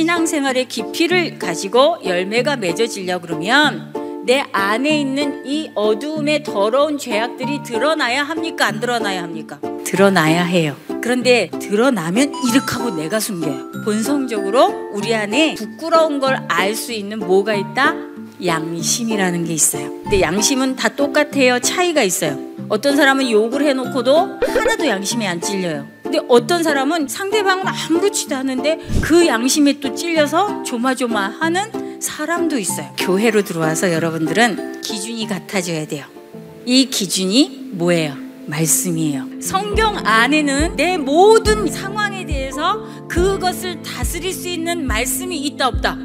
신앙생활의 깊이를 가지고 열매가 맺어지려 그러면 내 안에 있는 이 어두움의 더러운 죄악들이 드러나야 합니까? 안 드러나야 합니까? 드러나야 해요. 그런데 드러나면 이득하고 내가 숨겨요. 본성적으로 우리 안에 부끄러운 걸 알 수 있는 뭐가 있다? 양심이라는 게 있어요. 근데 양심은 다 똑같아요. 차이가 있어요. 어떤 사람은 욕을 해놓고도 하나도 양심에 안 찔려요. 근데 어떤 사람은 상대방은 아무렇지도 않은데 그 양심에 또 찔려서 조마조마하는 사람도 있어요. 교회로 들어와서 여러분들은 기준이 같아져야 돼요. 이 기준이 뭐예요? 말씀이에요. 성경 안에는 내 모든 상황에 대해서 그것을 다스릴 수 있는 말씀이 있다 없다.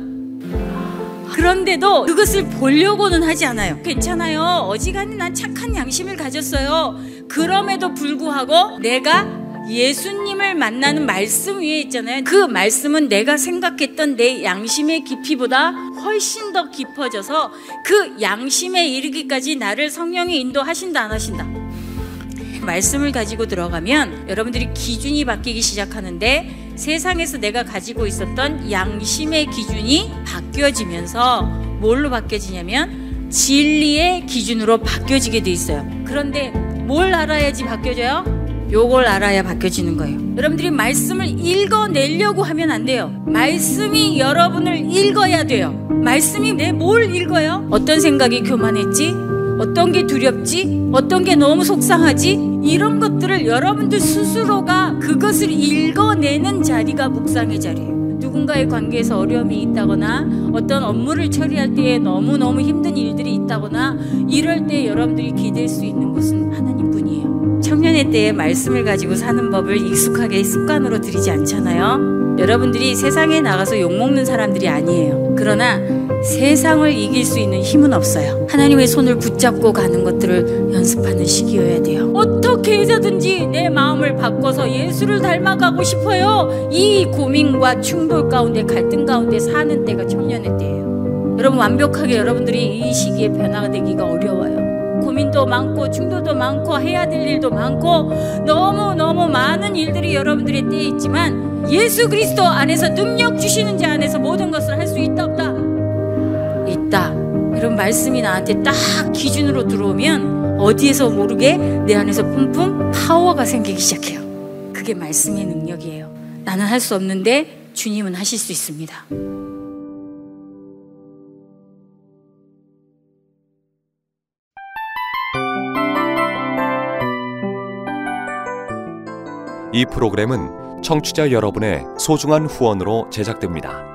그런데도 그것을 보려고는 하지 않아요. 괜찮아요. 어지간히 난 착한 양심을 가졌어요. 그럼에도 불구하고 내가 예수님을 만나는 말씀 위에 있잖아요. 그 말씀은 내가 생각했던 내 양심의 깊이보다 훨씬 더 깊어져서 그 양심에 이르기까지 나를 성령이 인도하신다 안 하신다. 말씀을 가지고 들어가면 여러분들이 기준이 바뀌기 시작하는데 세상에서 내가 가지고 있었던 양심의 기준이 바뀌어지면서 뭘로 바뀌어지냐면 진리의 기준으로 바뀌어지게 돼 있어요. 그런데 뭘 알아야지 바뀌어져요? 요걸 알아야 바뀌어지는 거예요. 여러분들이 말씀을 읽어내려고 하면 안 돼요. 말씀이 여러분을 읽어야 돼요. 말씀이 내 뭘 읽어요? 어떤 생각이 교만했지? 어떤 게 두렵지? 어떤 게 너무 속상하지? 이런 것들을 여러분들 스스로가 그것을 읽어내는 자리가 묵상의 자리예요. 누군가의 관계에서 어려움이 있다거나 어떤 업무를 처리할 때에 너무너무 힘든 일들이 있다거나 이럴 때 여러분들이 기댈 수 있는 곳은 하나님 뿐이에요. 청년의 때에 말씀을 가지고 사는 법을 익숙하게 습관으로 들이지 않잖아요. 여러분들이 세상에 나가서 욕먹는 사람들이 아니에요. 그러나 세상을 이길 수 있는 힘은 없어요. 하나님의 손을 붙잡고 가는 것들을 연습하는 시기여야 돼요. 어떻게 해서든지 내 마음을 바꿔서 예수를 닮아가고 싶어요. 이 고민과 충돌 가운데 갈등 가운데 사는 때가 청년의 때예요. 여러분 완벽하게 여러분들이 이 시기에 변화가 되기가 어려워요. 고민도 많고 충돌도 많고 해야 될 일도 많고 너무 너무 많은 일들이 여러분들의 때에 있지만 예수 그리스도 안에서 능력 주시는 자 안에서 모든 것을 할 수 있다 없다 있다 이런 말씀이 나한테 딱 기준으로 들어오면 어디에서 모르게 내 안에서 뿜뿜 파워가 생기기 시작해요. 그게 말씀의 능력이에요. 나는 할 수 없는데 주님은 하실 수 있습니다. 이 프로그램은 청취자 여러분의 소중한 후원으로 제작됩니다.